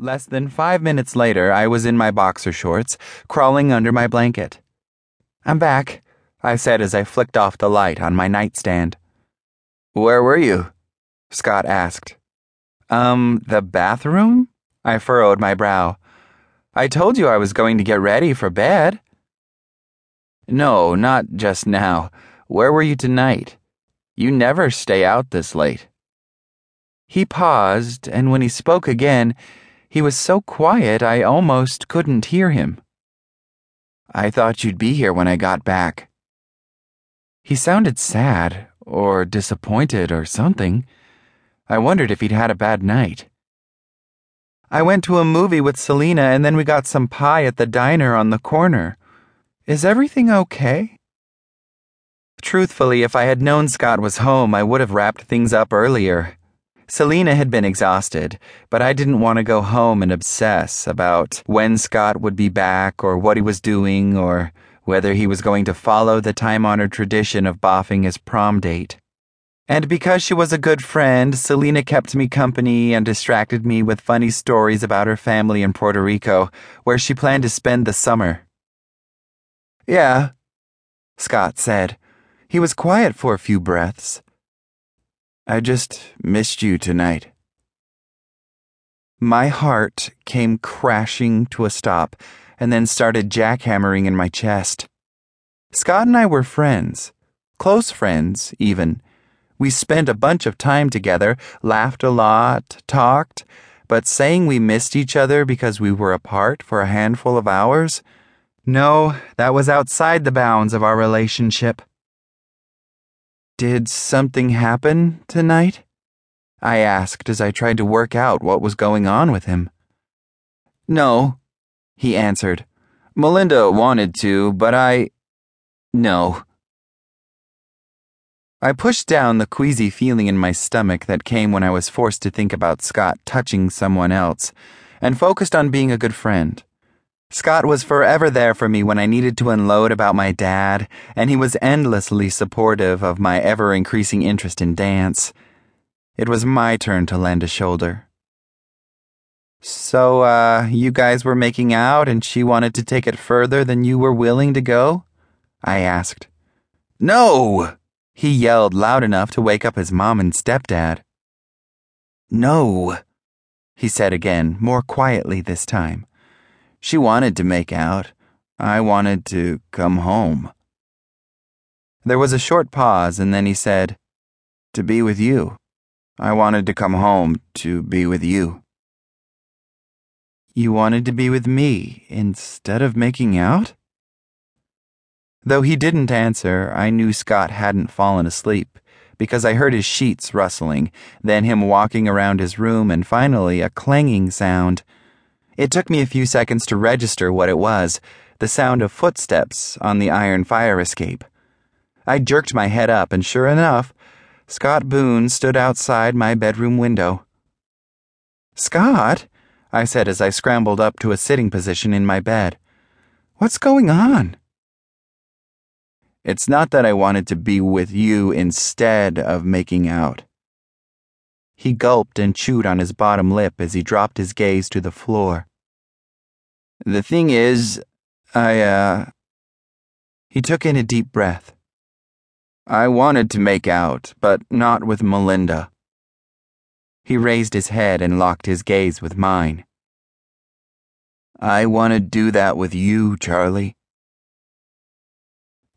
Less than five minutes later, I was in my boxer shorts, crawling under my blanket. I'm back, I said as I flicked off the light on my nightstand. Where were you? Scott asked. Um, the bathroom? I furrowed my brow. I told you I was going to get ready for bed. No, not just now. Where were you tonight? You never stay out this late. He paused, and when he spoke again, he was so quiet I almost couldn't hear him. I thought you'd be here when I got back. He sounded sad, or disappointed, or something. I wondered if he'd had a bad night. I went to a movie with Selena and then we got some pie at the diner on the corner. Is everything okay? Truthfully, if I had known Scott was home, I would have wrapped things up earlier. Selena had been exhausted, but I didn't want to go home and obsess about when Scott would be back or what he was doing or whether he was going to follow the time honored tradition of boffing his prom date. And because she was a good friend, Selena kept me company and distracted me with funny stories about her family in Puerto Rico, where she planned to spend the summer. Yeah, Scott said. He was quiet for a few breaths. I just missed you tonight. My heart came crashing to a stop and then started jackhammering in my chest. Scott and I were friends, close friends, even. We spent a bunch of time together, laughed a lot, talked, but saying we missed each other because we were apart for a handful of hours? No, that was outside the bounds of our relationship. Did something happen tonight? I asked as I tried to work out what was going on with him. No, he answered. Melinda wanted to, but I. No. I pushed down the queasy feeling in my stomach that came when I was forced to think about Scott touching someone else and focused on being a good friend. Scott was forever there for me when I needed to unload about my dad, and he was endlessly supportive of my ever increasing interest in dance. It was my turn to lend a shoulder. So, uh, you guys were making out and she wanted to take it further than you were willing to go? I asked. No! He yelled loud enough to wake up his mom and stepdad. No, he said again, more quietly this time. She wanted to make out. I wanted to come home. There was a short pause, and then he said, To be with you. I wanted to come home to be with you. You wanted to be with me instead of making out? Though he didn't answer, I knew Scott hadn't fallen asleep because I heard his sheets rustling, then him walking around his room, and finally a clanging sound. It took me a few seconds to register what it was the sound of footsteps on the iron fire escape. I jerked my head up, and sure enough, Scott Boone stood outside my bedroom window. Scott, I said as I scrambled up to a sitting position in my bed. What's going on? It's not that I wanted to be with you instead of making out. He gulped and chewed on his bottom lip as he dropped his gaze to the floor. The thing is, I, uh. He took in a deep breath. I wanted to make out, but not with Melinda. He raised his head and locked his gaze with mine. I want to do that with you, Charlie.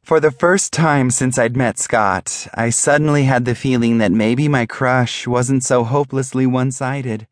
For the first time since I'd met Scott, I suddenly had the feeling that maybe my crush wasn't so hopelessly one sided.